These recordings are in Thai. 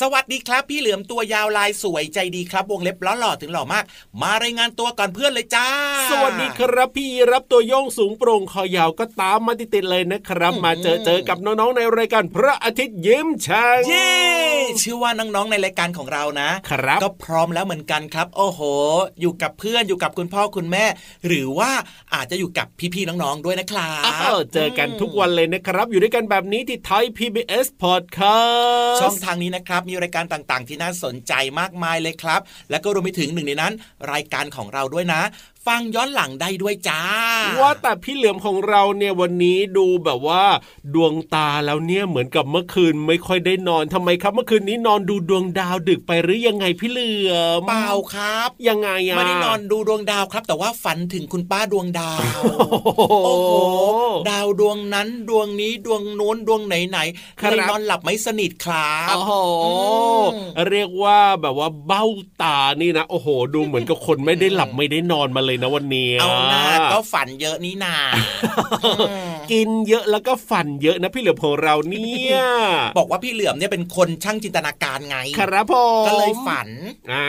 สวัสดีครับ พี่เหลือมตัวยาวลายสวยใจดีครับ วงเล็บล้อหล่อถึงหล่อมาก มารายงานตัวก่อนเพื่อนเลยจ้า สวัสดีครับพี่รับตัวโยงสูงโปร่งคอยาวก็ตามมาติดๆเลยนะครับ มาเจอเจอกับน้องๆในรายการพระอาทิตย์ยิ้มช่างเย้ชื่อว่าน้องๆในรายการของเรานะครับก็พร้อมแล้วเหมือนกันครับ โอ้โห อยู่กับเพื่อนอยู่กับคุณพ่อคุณแม่ หรือว่าอาจจะอยู่กับพี่ๆน้องๆด้วยนะครับเจอกันทุกวันเลยนะครับ อยู่ด้วยกันแบบนี้ที่ไทย PBS Podcast ช่องทางนี้นะครับมีรายการต่างๆ ที่น่าสนใจมากมายเลยครับ และก็รวมไปถึงหนึ่งในนั้น รายการของเราด้วยนะ ฟังย้อนหลังได้ด้วยจ้า ว่าแต่พี่เหลือมของเราเนี่ยวันนี้ดูแบบว่า ดวงตาแล้วเนี่ยเหมือนกับเมื่อคืนไม่ค่อยได้นอนทำไมครับ เมื่อคืนนี้นอนดูดวงดาวดึกไปหรือยังไงพี่เหลือมเปล่าครับ ยังไงอะไม่ได้นอนดูดวงดาวครับ แต่ว่าฝันถึงคุณป้าดวงดาว โอ้โหโอ้โหดาวดวงนั้นดวงนี้ดวงโน้นดวงไหนไหนๆครับเลยนอนหลับไม่สนิทครับโอ้โหอืมเรียกว่าแบบว่าเบ้าตานี่นะ โอ้โห ดูเหมือนกับคนไม่ได้หลับไม่ได้นอนมาเลยนะวันนี้เอาหน้าก็ฝันเยอะนี่นา กินเยอะแล้วก็ฝันเยอะนะพี่เหลือมของเราเนี่ย บอกว่าพี่เหลือมเนี่ยเป็นคนช่างจินตนาการไง ครับผมก็เลยฝันอ่า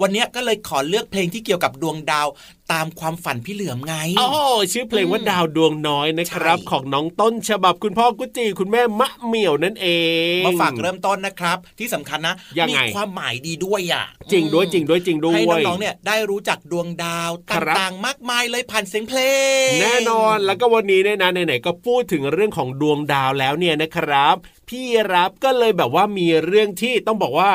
วันเนี้ยก็เลยขอเลือกเพลงที่เกี่ยวกับดวงดาว ตามความฝันพี่เหลือมไงโอ้ชื่อเพลงว่าดาวดวงน้อยนะครับใช่ของน้องต้นฉบับคุณพ่อกุจิคุณแม่มะเหมี่ยวนั่นเองมาฝากเริ่มต้นนะครับ ที่สำคัญนะยังมีไงความหมายดีด้วยอะ จริงด้วยจริงด้วยจริงด้วให้ยน้องๆเนี่ยได้รู้จักดวงดาวครับต่างๆมากมายเลยผ่านเสียงเพลง แน่นอนแล้วก็วันนี้เนี่ยนะไหนๆก็พูดถึงเรื่องของดวงดาวแล้วเนี่ยนะครับพี่รับก็เลยแบบว่ามีเรื่องที่ต้องบอกว่า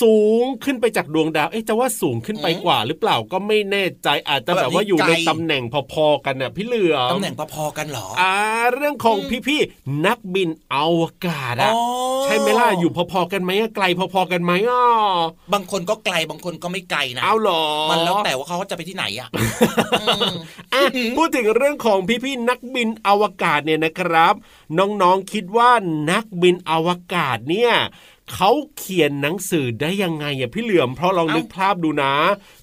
สูงขึ้นไปจากดวงดาว เอ๊ะจะว่าสูงขึ้นไปกว่าหรือเปล่าก็ไม่แน่ใจอาจจะแบบว่าอยู่ในตำแหน่งพอๆกันน่ะพี่เหลือมตำแหน่งพอๆกันเหรออ่าเรื่องของพี่ๆนักบินอวกาศอะอ๋อใช่ไหมล่ะอยู่พอๆกันไหมอะไกลพอๆกันไหมอะบางคนก็ไกลบางคนก็ไม่ไกลนะเอาเหรอมันแล้วแต่ว่าเขาจะไปที่ไหนอะอะพูดถึงเรื่องของพี่ๆนักบินอวกาศเนี่ยนะครับ น้องๆคิดว่านักบินอวกาศเนี่ยเขาเขียนหนังสือได้ยังไงอะพี่เหลือมเพราะลองเอ้านึนึกภาพดูนะ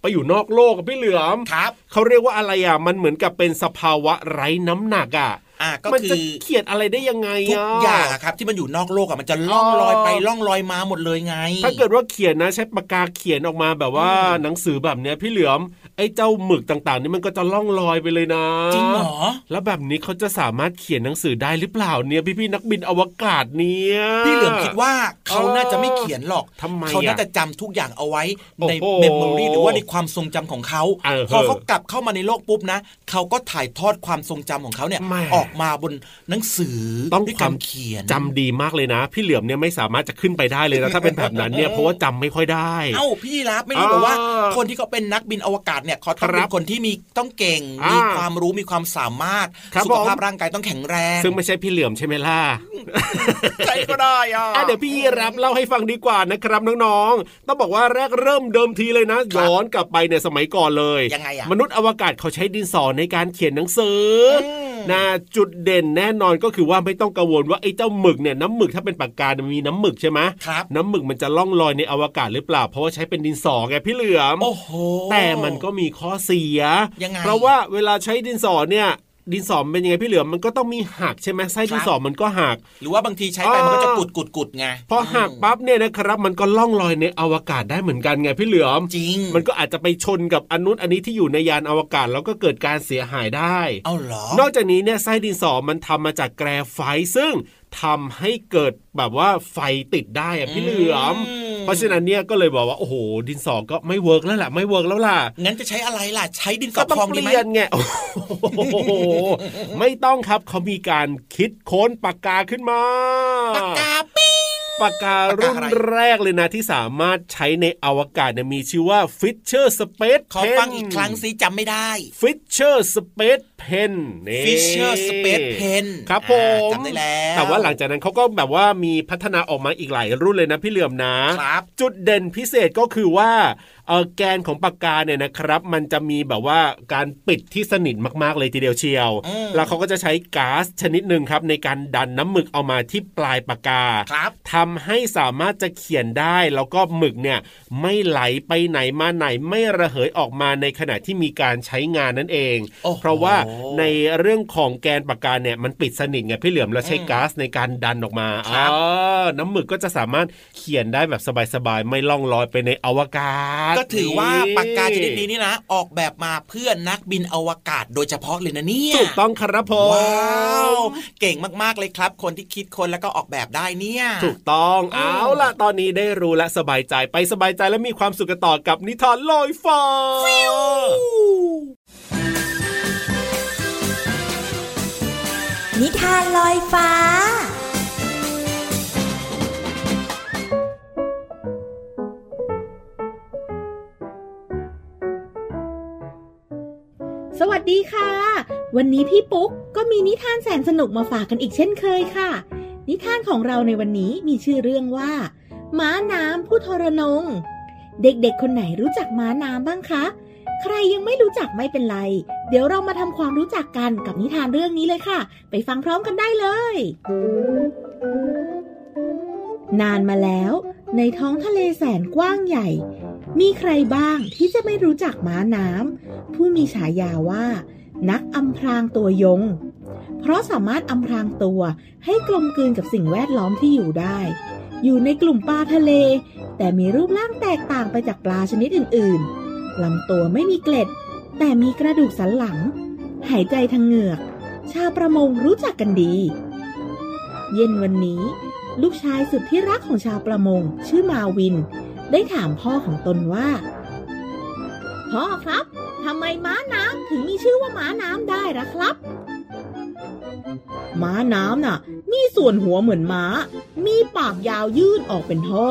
ไปอยู่นอกโลกกับพี่เหลือมครับเขาเรียกว่าอะไรอะมันเหมือนกับเป็นสภาวะไร้น้ำหนักอะ อะก็มันคืจะอเขียนอะไรได้ยังไงทุกอะอย่างอะครับ ที่มันอยู่นอกโลกอะมันจะล่องลอยไปอ๋อล่องลอยมาหมดเลยไง ถ้าเกิดว่าเขียนนะใช้ปากกาเขียนออกมาแบบว่าอืมหนังสือแบบเนี้ยพี่เหลือมไอ้เจ้าหมึกต่างๆ นี่มันก็จะล่องลอยไปเลยนะจริงเหรอแล้วแบบนี้เขาจะสามารถเขียนหนังสือได้หรือเปล่าเนี่ยพี่ๆนักบินอวกาศเนี่ยพี่เหลือมคิดว่าเขาน่าจะไม่เขียนหรอกทำไมเขาน่าอะจะจำทุกอย่างเอาไว้ในโอ้โหเมมโมรีหรือว่าในความทรงจำของเขาเออพอเขากลับเข้ามาในโลกปุ๊บนะเขาก็ถ่ายทอดความทรงจำของเขาเนี่ยแม่ออกมาบนหนังสือต้องด้วยควากามรเขียนจำดีมากเลยนะ พี่เหลือมเนี่ยไม่สามารถจะขึ้นไปได้เลยนะถ้าเป็นแบบนั้นเนี่ยเพราะว่าจำไม่ค่อยได้ เอ้าพี่รับไม่รู้หรอว่าอ่า คนที่เขาเป็นนักบินอวกาศเนี่ยเขาต้องครัเป็บนคนที่มีต้องเก่งอ่ามีมีความรู้มีความสามารถครับสุขภาพผมร่างกายต้องแข็งแรง ซึ่งไม่ใช่พี่เหลือมใช่ไหมล่ะใครก็ได้อะอะเดี๋ยวพี่รับเล่าให้ฟังดีกว่านะครับน้องๆต้องบอกว่าแรกเริ่มเดิมทีเลยนะครับย้อนกลับไปเนี่ยสมัยก่อนเลยยังไงอะมนุษย์อวกาศเขาใช้ดินสอในการเขียนหนังสืออม นะจุดเด่นแน่นอนก็คือว่าไม่ต้องกังวลว่าไอ้เจ้าหมึกเนี่ยน้ำหมึกถ้าเป็นปากกาเนี่ยมันมีน้ำหมึกใช่ไหมครับน้ำหมึกมันจะล่องลอยในอวกาศหรือเปล่า เพราะว่าใช้เป็นดินสอไงพี่เหลือมโอ้โหแต่มันก็มีข้อเสีย ยังไง เพราะว่าเวลาใช้ดินสอเนี่ย ดินสอมันเป็นยังไงพี่เหลือมมันก็ต้องมีหักใช่ไหมไส้ดินสอมันก็หัก หรือว่าบางทีใช้ไปอ่ามัมันก็จะกุดกุดกุดไงพอหักปั๊บเนี่ยนะครับ มันก็ล่องลอยในอวกาศได้เหมือนกันไงพี่เหลือมจริง มันก็อาจจะไปชนกับอนนุนอันนี้ที่อยู่ในยานอวกาศแล้วก็เกิดการเสียหายได้เอาเหรอนอกจากนี้เนี่ยไส้ดินสอมันทำมาจากแกรไฟต์ซึ่ง ทำให้เกิดแบบว่าไฟติดได้อะพี่เหลือมอืมเพราะฉะนั้นเนี่ยก็เลยบอกว่าโอ้โหดินสอก็ไม่ work แล้วล่ะไม่ work แล้วล่ะงั้นจะใช้อะไรล่ะใช้ดินสอพองเปดีไหมก็ต้องเปลี่ยนไงโอ้โหไม่ต้องครับเขามีการคิดค้นปากกาขึ้นมาปากกา ปิ้งปากการุ่นปากกาอะไรแรกเลยนะที่สามารถใช้ในอวกาศเนี่ยมีชื่อว่า Fisher Space ขอ Pen ฟังอีกครั้งสิจำไม่ได้ Fisher Space Pen นี่ Fisher Space Pen ครับผมอ่าจำได้แล้วแต่ว่าหลังจากนั้นเขาก็แบบว่ามีพัฒนาออกมาอีกหลายรุ่นเลยนะพี่เหลือมนะครับ จุดเด่นพิเศษก็คือว่าเออแกนของปากกาเนี่ยนะครับ มันจะมีแบบว่าการปิดที่สนิทมากๆเลยทีเดียวเชียวอืมแล้วเขาก็จะใช้ก๊าซชนิดหนึ่งครับในการดันน้ำหมึกเอามาที่ปลายปากกาครับทำให้สามารถจะเขียนได้ แล้วก็หมึกเนี่ยไม่ไหลไปไหนมาไหนไม่ระเหยออกมาในขณะที่มีการใช้งานนั่นเองโอ้โหเพราะว่าในเรื่องของแกนปากกาเนี่ยมันปิดสนิทไงพี่เหลือมแล้วใช้ก๊าซในการดันออกมาครับอ๋อน้ำหมึกก็จะสามารถเขียนได้แบบสบายๆไม่ล่องลอยไปในอวกาศ ก็ถือว่าปากกาชนิดนี้นี่นะ ออกแบบมาเพื่อนักบินอวกาศโดยเฉพาะเลยนะเนี่ยถูกต้องครับผมว้าวเก่งมากๆเลยครับ คนที่คิดคนแล้วก็ออกแบบได้เนี่ย ถูกต้องอืมเอาล่ะ ตอนนี้ได้รู้และสบายใจไปสบายใจและมีความสุขกันต่อกับนิทานลอยฟ้านิทานลอยฟ้านสวัสดีค่ะ วันนี้พี่ปุ๊กก็มีนิทานแสนสนุกมาฝากกันอีกเช่นเคยค่ะ นิทานของเราในวันนี้มีชื่อเรื่องว่า ม้าน้ำผู้ทรนง เด็กๆ คนไหนรู้จักม้าน้ำบ้างคะ ใครยังไม่รู้จักไม่เป็นไร เดี๋ยวเรามาทำความรู้จักกันกับนิทานเรื่องนี้เลยค่ะ ไปฟังพร้อมกันได้เลย นานมาแล้ว ในท้องทะเลแสนกว้างใหญ่ มีใครบ้างที่จะไม่รู้จักม้าน้ำผู้มีฉายาว่า นักอำพรางตัวยง เพราะสามารถอำพรางตัวให้กลมกลืนกับสิ่งแวดล้อมที่อยู่ได้ อยู่ในกลุ่มปลาทะเล แต่มีรูปร่างแตกต่างไปจากปลาชนิดอื่นๆลำตัวไม่มีเกล็ด แต่มีกระดูกสันหลัง หายใจทางเหงือก ชาวประมงรู้จักกันดี เย็นวันนี้ ลูกชายสุดที่รักของชาวประมง ชื่อมาวิน ได้ถามพ่อของตนว่า พ่อครับทำไมม้าน้ำถึงมีชื่อว่าม้าน้ำได้ล่ะครับ ม้าน้ำน่ะ มีส่วนหัวเหมือนม้า มีปากยาวยื่นออกเป็นท่อ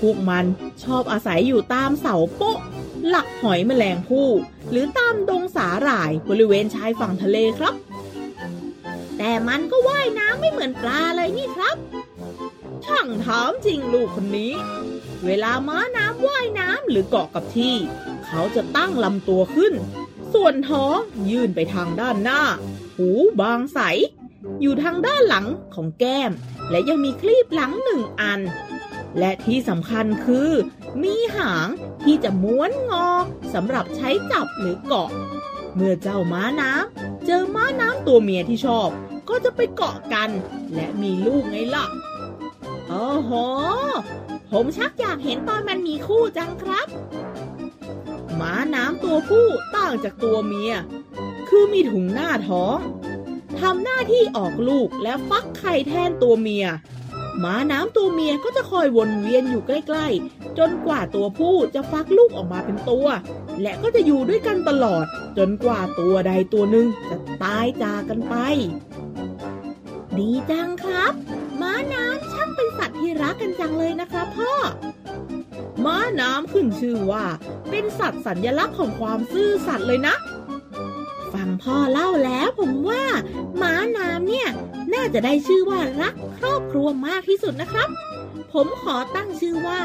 พวกมันชอบอาศัยอยู่ตามเสาโป๊ะ หลักหอยแมลงภู่หรือตามดงสาหร่ายบริเวณชายฝั่งทะเลครับ แต่มันก็ว่ายน้ำไม่เหมือนปลาเลยนี่ครับ ช่างถามจริงลูกคนนี้ เวลาม้าน้ำว่ายน้ำหรือเกาะกับที่ เขาจะตั้งลำตัวขึ้น ส่วนท้องยื่นไปทางด้านหน้า หูบางใส อยู่ทางด้านหลังของแก้ม และยังมีคลีบหลังหนึ่งอัน และที่สำคัญคือ มีหางที่จะม้วนงอสำหรับใช้จับหรือเกาะ เมื่อเจ้าม้าน้ำเจอม้าน้ำตัวเมียที่ชอบ ก็จะไปเกาะกัน และมีลูกไงล่ะโอ้โห ผมชักอยากเห็นตอนมันมีคู่จังครับม้าน้ำตัวผู้ต่างจากตัวเมีย คือมีถุงหน้าท้อง ทำหน้าที่ออกลูกและฟักไข่แทนตัวเมีย ม้าน้ำตัวเมียก็จะคอยวนเวียนอยู่ใกล้ๆ จนกว่าตัวผู้จะฟักลูกออกมาเป็นตัว และก็จะอยู่ด้วยกันตลอด จนกว่าตัวใดตัวหนึ่งจะตายจากกันไป ดีจังครับ ม้าน้ำช่างเป็นสัตว์ที่รักกันจังเลยนะครับพ่อม้าน้ำขึ้นชื่อว่า เป็นสัตว์สัญลักษณ์ของความซื่อสัตย์เลยนะ งพ่อเล่าแล้วผมว่าหมาน้ำเนี่ย น่าจะได้ชื่อว่ารักครอบครัวมากที่สุดนะครับ ผมขอตั้งชื่อว่า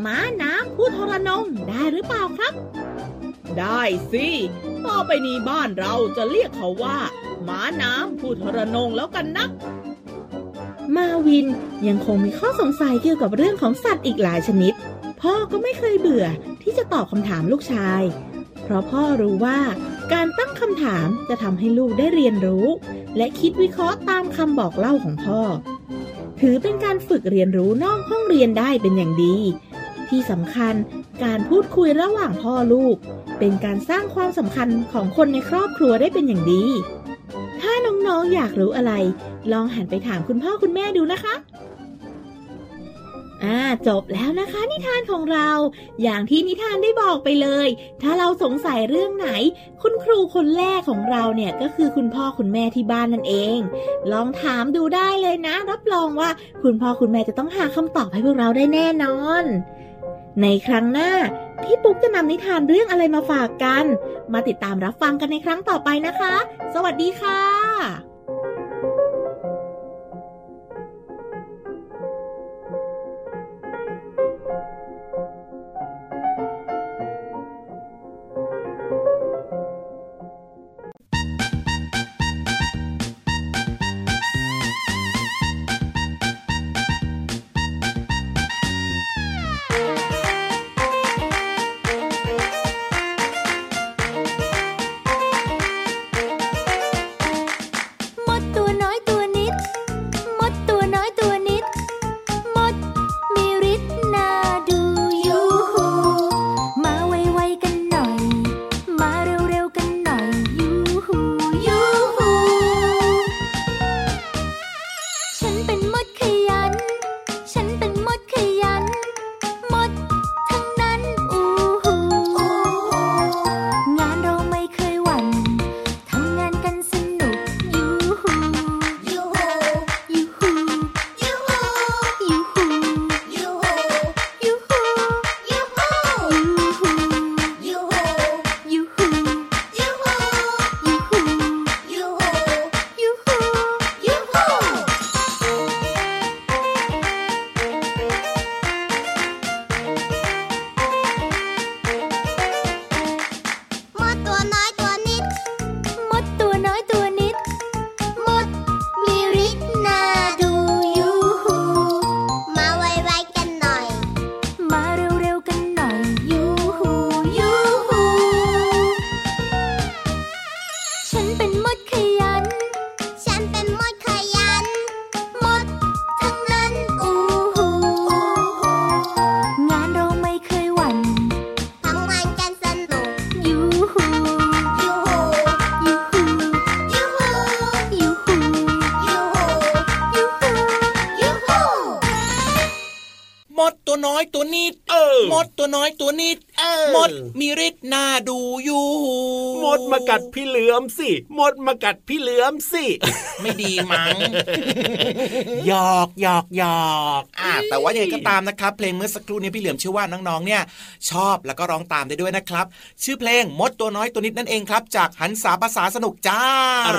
หมาน้ำผู้ทรนงได้หรือเปล่าครับ ได้สิต่อไปนี้บ้านเราจะเรียกเขาว่าหมาน้ำผู้ทรนงแล้วกันนะมาวินยังคงมีข้อสงสัยเกี่ยวกับเรื่องของสัตว์อีกหลายชนิด พ่อก็ไม่เคยเบื่อที่จะตอบคำถามลูกชาย เพราะพ่อรู้ว่า การตั้งคำถามจะทำให้ลูกได้เรียนรู้ และคิดวิเคราะห์ตามคำบอกเล่าของพ่อ ถือเป็นการฝึกเรียนรู้นอกห้องเรียนได้เป็นอย่างดี ที่สำคัญการพูดคุยระหว่างพ่อลูก เป็นการสร้างความสำคัญของคนในครอบครัวได้เป็นอย่างดี ถ้าน้องๆอยากรู้อะไร ลองหันไปถามคุณพ่อคุณแม่ดูนะคะ อ่าจบแล้วนะคะ นิทานของเรา อย่างที่นิทานได้บอกไปเลย ถ้าเราสงสัยเรื่องไหน คุณครูคนแรกของเราเนี่ยก็คือคุณพ่อคุณแม่ที่บ้านนั่นเอง ลองถามดูได้เลยนะ รับรองว่าคุณพ่อคุณแม่จะต้องหาคำตอบให้พวกเราได้แน่นอน ในครั้งหน้าพี่ปุ๊กจะนำนิทานเรื่องอะไรมาฝากกัน มาติดตามรับฟังกันในครั้งต่อไปนะคะ สวัสดีค่ะ กัด พี่เหลือมสิมดมากัดพี่เหลือมสิไม่ดีมั้งหยอกหยอกหยอกอ่าแต่ว่ายังไงก็ตามนะครับเพลงเมื่อสักครู่นี้พี่เหลือมเชื่อว่าน้องๆเนี่ย ชอบแล้วก็ร้องตามได้ด้วยนะครับ ชื่อเพลงมดตัวน้อยตัวนิดนั่นเองครับ จากหันษาภาษาสนุกจ้า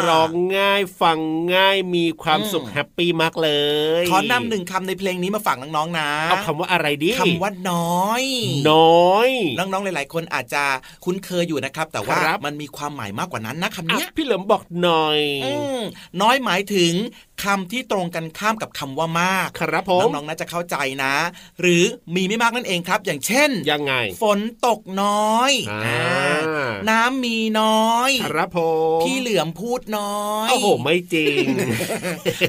ร้องง่ายฟังง่ายมีความอืมสุขแฮปปี้มากเลยขอนำหนึ่งคำในเพลงนี้มาฝากน้องๆนะเอาคำว่าอะไรดีคำว่าน้อย น้อย น้องๆหลาย ๆ คนอาจจะคุ้นเคยอยู่นะครับ แต่ว่าครับมันมีความหมายมากกว่านั้นนะคำอะเนี้ยพี่เหลิมบอกหน่อยอืมน้อยหมายถึงคำที่ตรงกันข้ามกับคำว่ามากครับผมน้องๆน่าจะเข้าใจนะ หรือมีไม่มากนั่นเองครับ อย่างเช่นยังไง ฝนตกน้อยอ่าอ่าน้ำมีน้อยครับผมพี่เหลือมพูดน้อยโอ้โหไม่จริง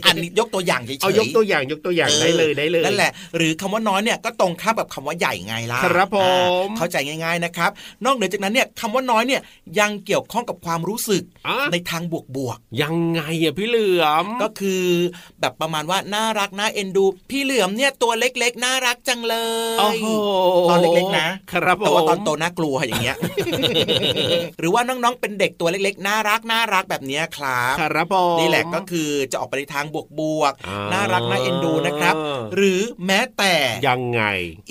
อันนี้ยกตัวอย่างเฉยๆเอายกตัวอย่างยกตัวอย่างได้เลยได้เลยนั่นแหละ หรือคำว่าน้อยเนี่ยก็ตรงข้ามกับคำว่าใหญ่ไงล่ะครับผมอ่าเข้าใจง่าย ๆนะครับ นอกเหนือจากนั้นเนี่ยคำว่าน้อยเนี่ยยังเกี่ยวข้องกับความรู้สึกอะในทางบวกยังไงอะพี่เหลือมๆก็คือแบบประมาณว่าน่ารักน่าเอ็นดู พี่เหลือมเนี่ยตัวเล็กๆน่ารักจังเลยโอ้โหตอนเล็กๆนะ ครับผมแต่ว่าตอนโตน่ากลัวอย่างเงี้ย หรือว่าน้องๆเป็นเด็กตัวเล็กๆน่ารักน่ารักแบบเนี้ยครับครับผมนี่แหละก็คือจะออกไปในทางบวกอ่าๆน่ารักน่าเอ็นดูนะครับ หรือแม้แต่ยังไง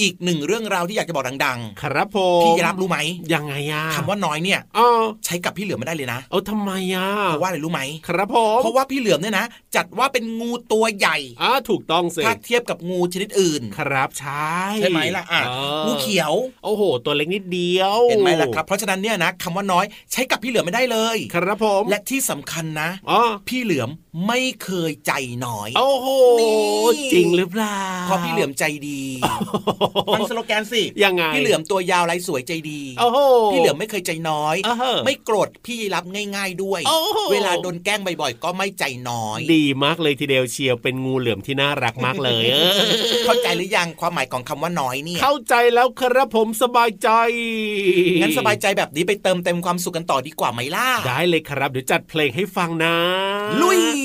อีกหนึ่งเรื่องราวที่อยากจะบอกดังครับผๆมพี่ยรับรู้ไหมยังไงอะคำว่าน้อยเนี่ยอ๋อใช้กับพี่เหลือมไม่ได้เลยนะเอาทำไมอะเพราะว่าอะไรรู้ไหมครับผมเพราะว่าพี่เหลือมเนี่ยนะจัดว่าเป็นงูตัวใหญ่อ่าถูกต้องสิถ้าเทียบกับงูชนิดอื่นครับใช่ใช่ไหมล่ะอะเอองูเขียว โอ้โห ตัวเล็กนิดเดียวเห็นไหมล่ะครับเพราะฉะนั้นเนี่ยนะคำว่าน้อยใช้กับพี่เหลือมไม่ได้เลย ครับผมและที่สำคัญนะอ๋อพี่เหลือม ไม่เคยใจน้อย โอ้โหนี่จริงหรือเปล่าเพราะพี่เหลือมใจดีฟังสโลแกนสิยังไงพี่เหลือมตัวยาวลายสวยใจดีโอ้โหพี่เหลือมไม่เคยใจน้อยเออไม่โกรธพี่รับง่าย ๆด้วยโอ้โหเวลาโดนแกล้งบ่อยๆก็ไม่ใจน้อย ดีมากเลยทีเดียวเชียวเป็นงูเหลือมที่น่ารักมากเลยเออเข้าใจหรือยังความหมายของคำว่าน้อยเนี่ย เข้าใจแล้วครับผมสบายใจงั้นสบายใจแบบนี้ไปเติมเต็มความสุขกันต่อดีกว่าไหมล่ะได้เลยครับเดี๋ยวจัดเพลงให้ฟังนะ ลุย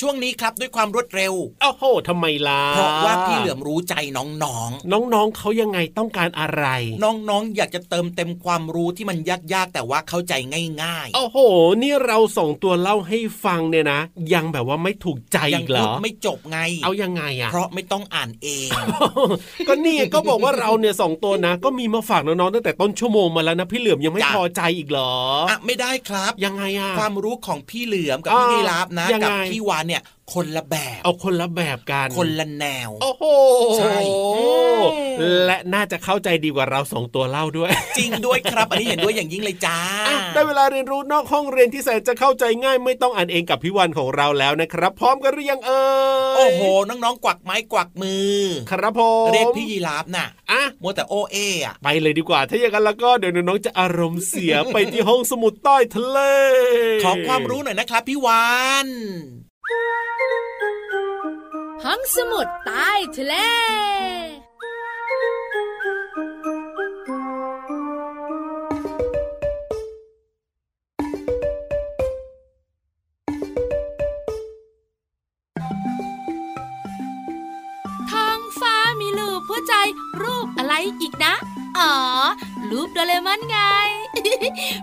ช่วงนี้ครับด้วยความรวดเร็วโอ้โหทำไมล่ะ เพราะว่าพี่เหลือมรู้ใจน้องน้องๆเขายังไงต้องการอะไรๆน้องๆ อยากจะเติมเต็มความรู้ที่มันยากๆ แต่ว่าเข้าใจง่ายโอ้โห นี่เราส่งตัวเล่าให้ฟังเนี่ยนะ ยังแบบว่าไม่ถูกใจๆยัอีกเหรพูอดไม่จบไง เอายังไงอะเพราะไม่ต้องอ่านเอง ก็นี่ก็บอกว่าเราเนี่ยสองตัวนะ ก็มีมาฝากน้องๆตั้งแต่ต้นชั่วโมงมาแล้วนะพี่เหลือมยังไม่จ้ะพอใจอีกเหรออะไม่ได้ครับ ยังไงอะความรู้ของพี่เหลือมกับอ่าพี่ยีราฟนะยังไงกับพี่วานเนี่ยคนละแบบ เอาคนละแบบกัน คนละแนว โอ้โห ใช่ และน่าจะเข้าใจดีกว่าเราสองตัวเล่าด้วย จริงด้วยครับ อันนี้เห็นด้วยอย่างยิ่งเลยจ้าอะได้เวลาเรียนรู้นอกห้องเรียนที่แสนจะเข้าใจง่ายไม่ต้องอ่านเองกับพี่วันของเราแล้วนะครับ พร้อมกันหรือยังเอ่ย โอ้โห น้องๆ กวักไม้กวักมือ ครับผมเรียกพี่ยีราฟน่ะ อะมัวแต่โอเออะไปเลยดีกว่า ถ้าอย่างนั้นแล้วก็เดี๋ยวน้องๆจะอารมณ์เสียไปที่ห้องสมุดใต้ทะเล ขอความรู้หน่อยนะครับพี่วาน ห้องสมุดใต้ทะเลท้องฟ้ามีลูกหัวใจรูปอะไรอีกนะ อ๋อ รูปโดเรมอนไง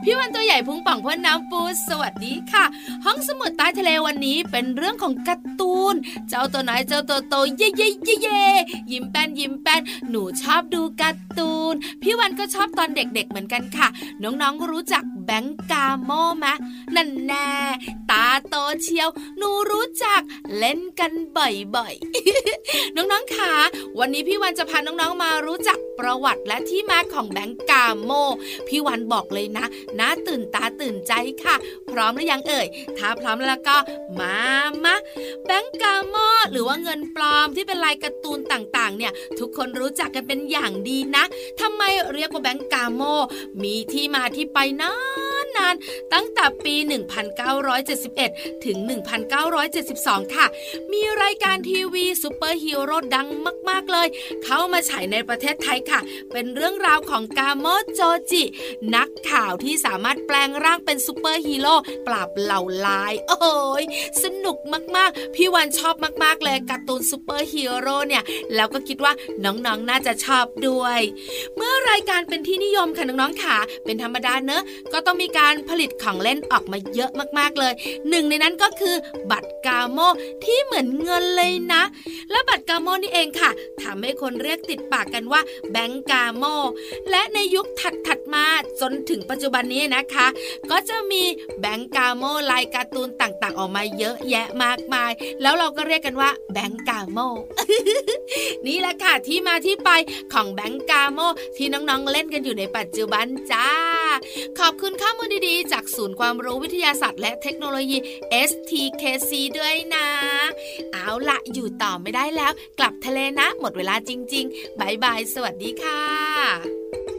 พี่วันตัวใหญ่พุงป่องพ่นน้ำปูสวัสดีค่ะ ห้องสมุดใต้ทะเลวันนี้เป็นเรื่องของการ์ตูน เจ้าตัวไหนเจ้าตัวโตเย่เย่เย่เย่ยิ้มแป้นยิ้มแป้นหนูชอบดูการ์ตูน พี่วันก็ชอบตอนเด็กๆเหมือนกันค่ะ น้องๆรู้จัก แบงก์กาโม่ไหมนั่นแน่ตาโตเชียวหนูรู้จักเล่นกันบ่อยๆ น้องๆค่ะวันนี้พี่วันจะพาน้องๆมารู้จักประวัติและที่มาของแบงก์กาโม พี่วันบอกเลยนะน่าตื่นตาตื่นใจค่ะ พร้อมหรือยังเอ่ย ถ้าพร้อมแล้วก็มามาแบงก์กาโมหรือว่าเงินปลอมที่เป็นลายการ์ตูนต่างๆ เนี่ย ทุกคนรู้จักกันเป็นอย่างดีนะทำไมเรียกว่าแบงก์กาโม มีที่มาที่ไปนา นานตั้งแต่ปี 1971 ถึง 1972 ค่ะ มีรายการทีวีซูเปอร์ฮีโร่ดังมาก ๆ เลย เข้ามาฉายในประเทศไทยค่ะ เป็นเรื่องราวของกาโมโจจิ นักข่าวที่สามารถแปลงร่างเป็นซูเปอร์ฮีโร่ปราบเหล่าร้าย โอ้ยสนุกมากๆ พี่วันชอบมาก ๆ เลยการ์ตูนซูเปอร์ฮีโร่เนี่ย แล้วก็คิดว่าน้องๆน่าจะชอบด้วย เมื่อรายการเป็นที่นิยมค่ะน้องๆค่ะ เป็นธรรมดาเนอะก็ต้องมีการผลิตของเล่นออกมาเยอะมากๆเลย หนึ่งในนั้นก็คือบัตรกาโมที่เหมือนเงินเลยนะ และบัตรกาโมนี่เองค่ะทำให้คนเรียกติดปากกันว่าแบงก์กาโม และในยุคถัดๆมาจนถึงปัจจุบันนี้นะคะ ก็จะมีแบงก์กาโมลายการ์ตูนต่างๆ ออกมาเยอะแยะมากมาย แล้วเราก็เรียกกันว่าแบงก์กาโม นี่แหละค่ะที่มาที่ไปของแบงก์กาโมที่น้องๆเล่นกันอยู่ในปัจจุบันจ้า ขอบคุณข้อมูลดีๆ จากศูนย์ความรู้วิทยาศาสตร์และเทคโนโลยี STKC ด้วยนะ เอาละอยู่ต่อไม่ได้แล้ว กลับทะเลนะ หมดเวลาจริงๆบายบาย สวัสดีค่ะ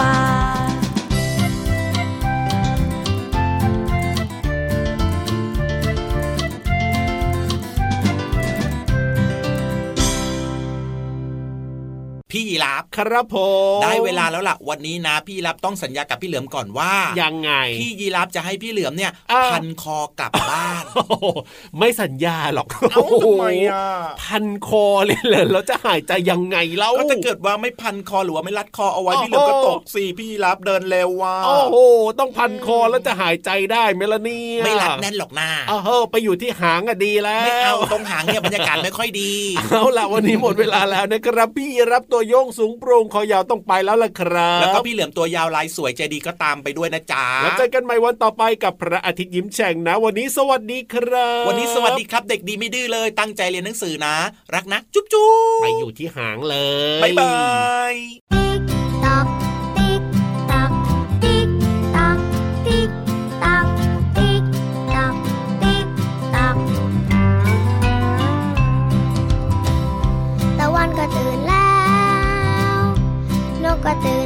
ปอก ครับผมได้เวลาแล้วล่ะวันนี้นะ พี่รับต้องสัญญากับพี่เหลือมก่อนว่า ยังไง พี่ยีรับจะให้พี่เหลือมเนี่ยอ้าวพันคอกลับบ้านโอ้โหไม่สัญญาหรอกเอ้าทำไมอะพันคอเลยเหรอแล้วจะหายใจยังไงเล่าก็ถ้าเกิดว่าไม่พันคอหรือว่าไม่รัดคอเอาไว้พี่เหลือมก็ตกสิพี่ยีรับเดินเร็วว่ะโอ้โหต้องพันคอแล้วจะหายใจได้ไหมล่ะเนี่ยไม่รัดแน่นหรอกนะเออเฮ้อไปอยู่ที่หางอะดีแล้วไม่เอาตรงหางเนี่ยบรรยากาศไม่ค่อยดีเอาล่ะวันนี้หมดเวลาแล้วนะครับพี่รับตัวโยงสูงโปร่งคอยาวต้องไปแล้วล่ะครับ แล้วก็พี่เหลือมตัวยาวลายสวยใจดีก็ตามไปด้วยนะจ๊ะแล้วเจอกันใหม่วันต่อไปกับพระอาทิตย์ยิ้มแฉ่งนะ วันนี้สวัสดีครับ วันนี้สวัสดีครับ เด็กดีไม่ดื้อเลยตั้งใจเรียนหนังสือนะ รักนะ จุ๊บจุ๊บไปอยู่ที่หางเลยบายบาย นกก็ตื่น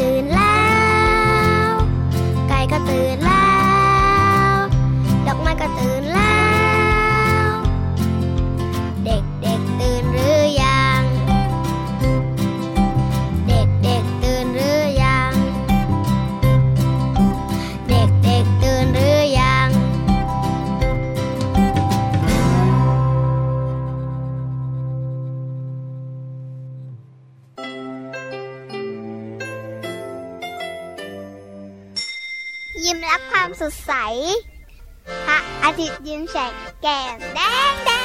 ตื่น ดใส พระอาทิตย์ยิ้มแฉกแก้มแดงแด